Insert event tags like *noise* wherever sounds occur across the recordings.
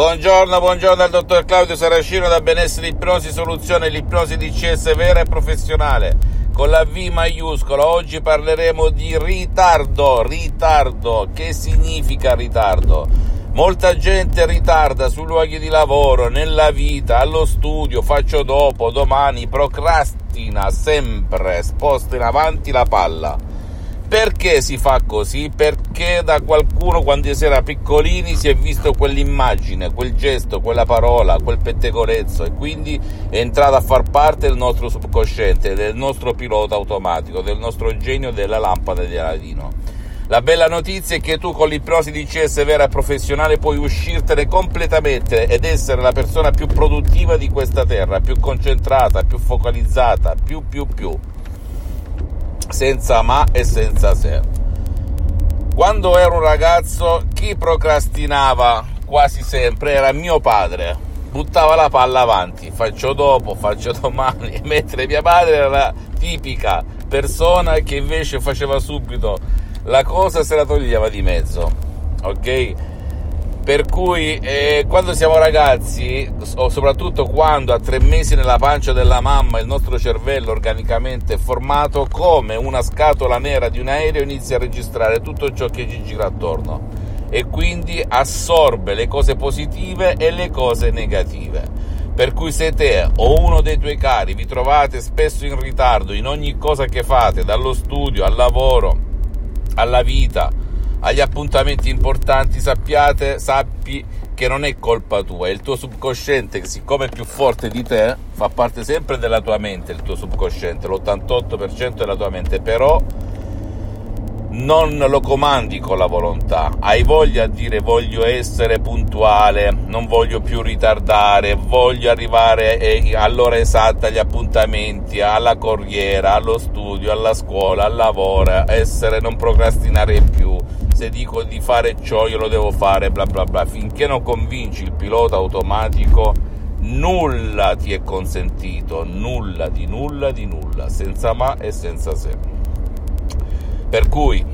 Buongiorno, buongiorno dal dottor Claudio Saracino da Benessere Ipnosi Soluzione, l'ipnosi DCS vera e professionale con la V maiuscola. Oggi parleremo di ritardo, ritardo. Che significa ritardo? Molta gente ritarda sui luoghi di lavoro, nella vita, allo studio, faccio dopo, domani, procrastina sempre, sposta in avanti la palla perché si fa così? Perché da qualcuno quando si era piccolini si è visto quell'immagine, quel gesto, quella parola, quel pettegolezzo e quindi è entrato a far parte del nostro subconsciente, del nostro pilota automatico, del genio genio della lampada di Aladino. La bella notizia è che tu con l'ipnosi di CS vera e professionale puoi uscirtene completamente ed essere la persona più produttiva di questa terra, più concentrata, più focalizzata, più più più senza ma e senza se. Quando ero un ragazzo, chi procrastinava quasi sempre era mio padre. Buttava la palla avanti, faccio dopo, faccio domani, *laughs* mentre mia madre era la tipica persona che invece faceva subito la cosa se la toglieva di mezzo. Ok? Per cui eh, quando siamo ragazzi, o soprattutto quando a tre mesi nella pancia della mamma il nostro cervello organicamente è formato come una scatola nera di un aereo, inizia a registrare tutto ciò che ci gira attorno e quindi assorbe le cose positive e le cose negative. Per cui se te o uno dei tuoi cari vi trovate spesso in ritardo in ogni cosa che fate, dallo studio al lavoro, alla vita, agli appuntamenti importanti, sappiate, sappi che non è colpa tua, è il tuo subconsciente che siccome è più forte di te, fa parte sempre della tua mente, il tuo subconsciente, l'88% della tua mente, però non lo comandi con la volontà, hai voglia di dire voglio essere puntuale, non voglio più ritardare, voglio arrivare eh, all'ora esatta agli appuntamenti, alla corriera, allo studio, alla scuola, al lavoro, essere, non procrastinare più se dico di fare ciò io lo devo fare, bla bla bla, finché non convinci il pilota automatico nulla ti è consentito, nulla di nulla di nulla, senza ma e senza se. Per cui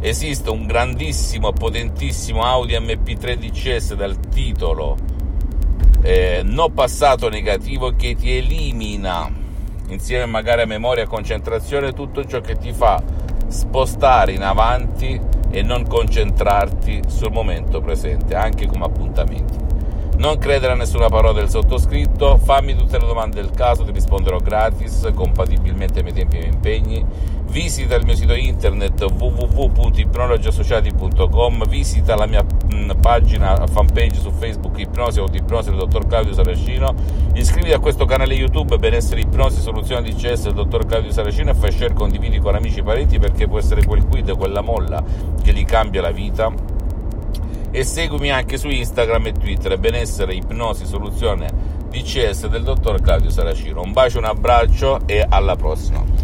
esiste un grandissimo, potentissimo Audi MP3 DCS dal titolo eh, No passato negativo che ti elimina insieme magari a memoria e concentrazione tutto ciò che ti fa spostare in avanti e non concentrarti sul momento presente, anche come appuntamenti. Non credere a nessuna parola del sottoscritto, fammi tutte le domande del caso, ti risponderò gratis, compatibilmente ai miei tempi e ai miei impegni. Visita il mio sito internet www.ipnologiassociati.com, visita la mia pagina fanpage su Facebook Ipnosi o Ipnosi del dottor Claudio Saracino, iscriviti a questo canale YouTube Benessere Ipnosi Soluzione di CS del dottor Claudio Saracino e fai share, condividi con amici e parenti perché può essere quel quid, quella molla che gli cambia la vita. E seguimi anche su Instagram e Twitter benessere ipnosi soluzione DCS del dottor Claudio Saracino. Un bacio un abbraccio e alla prossima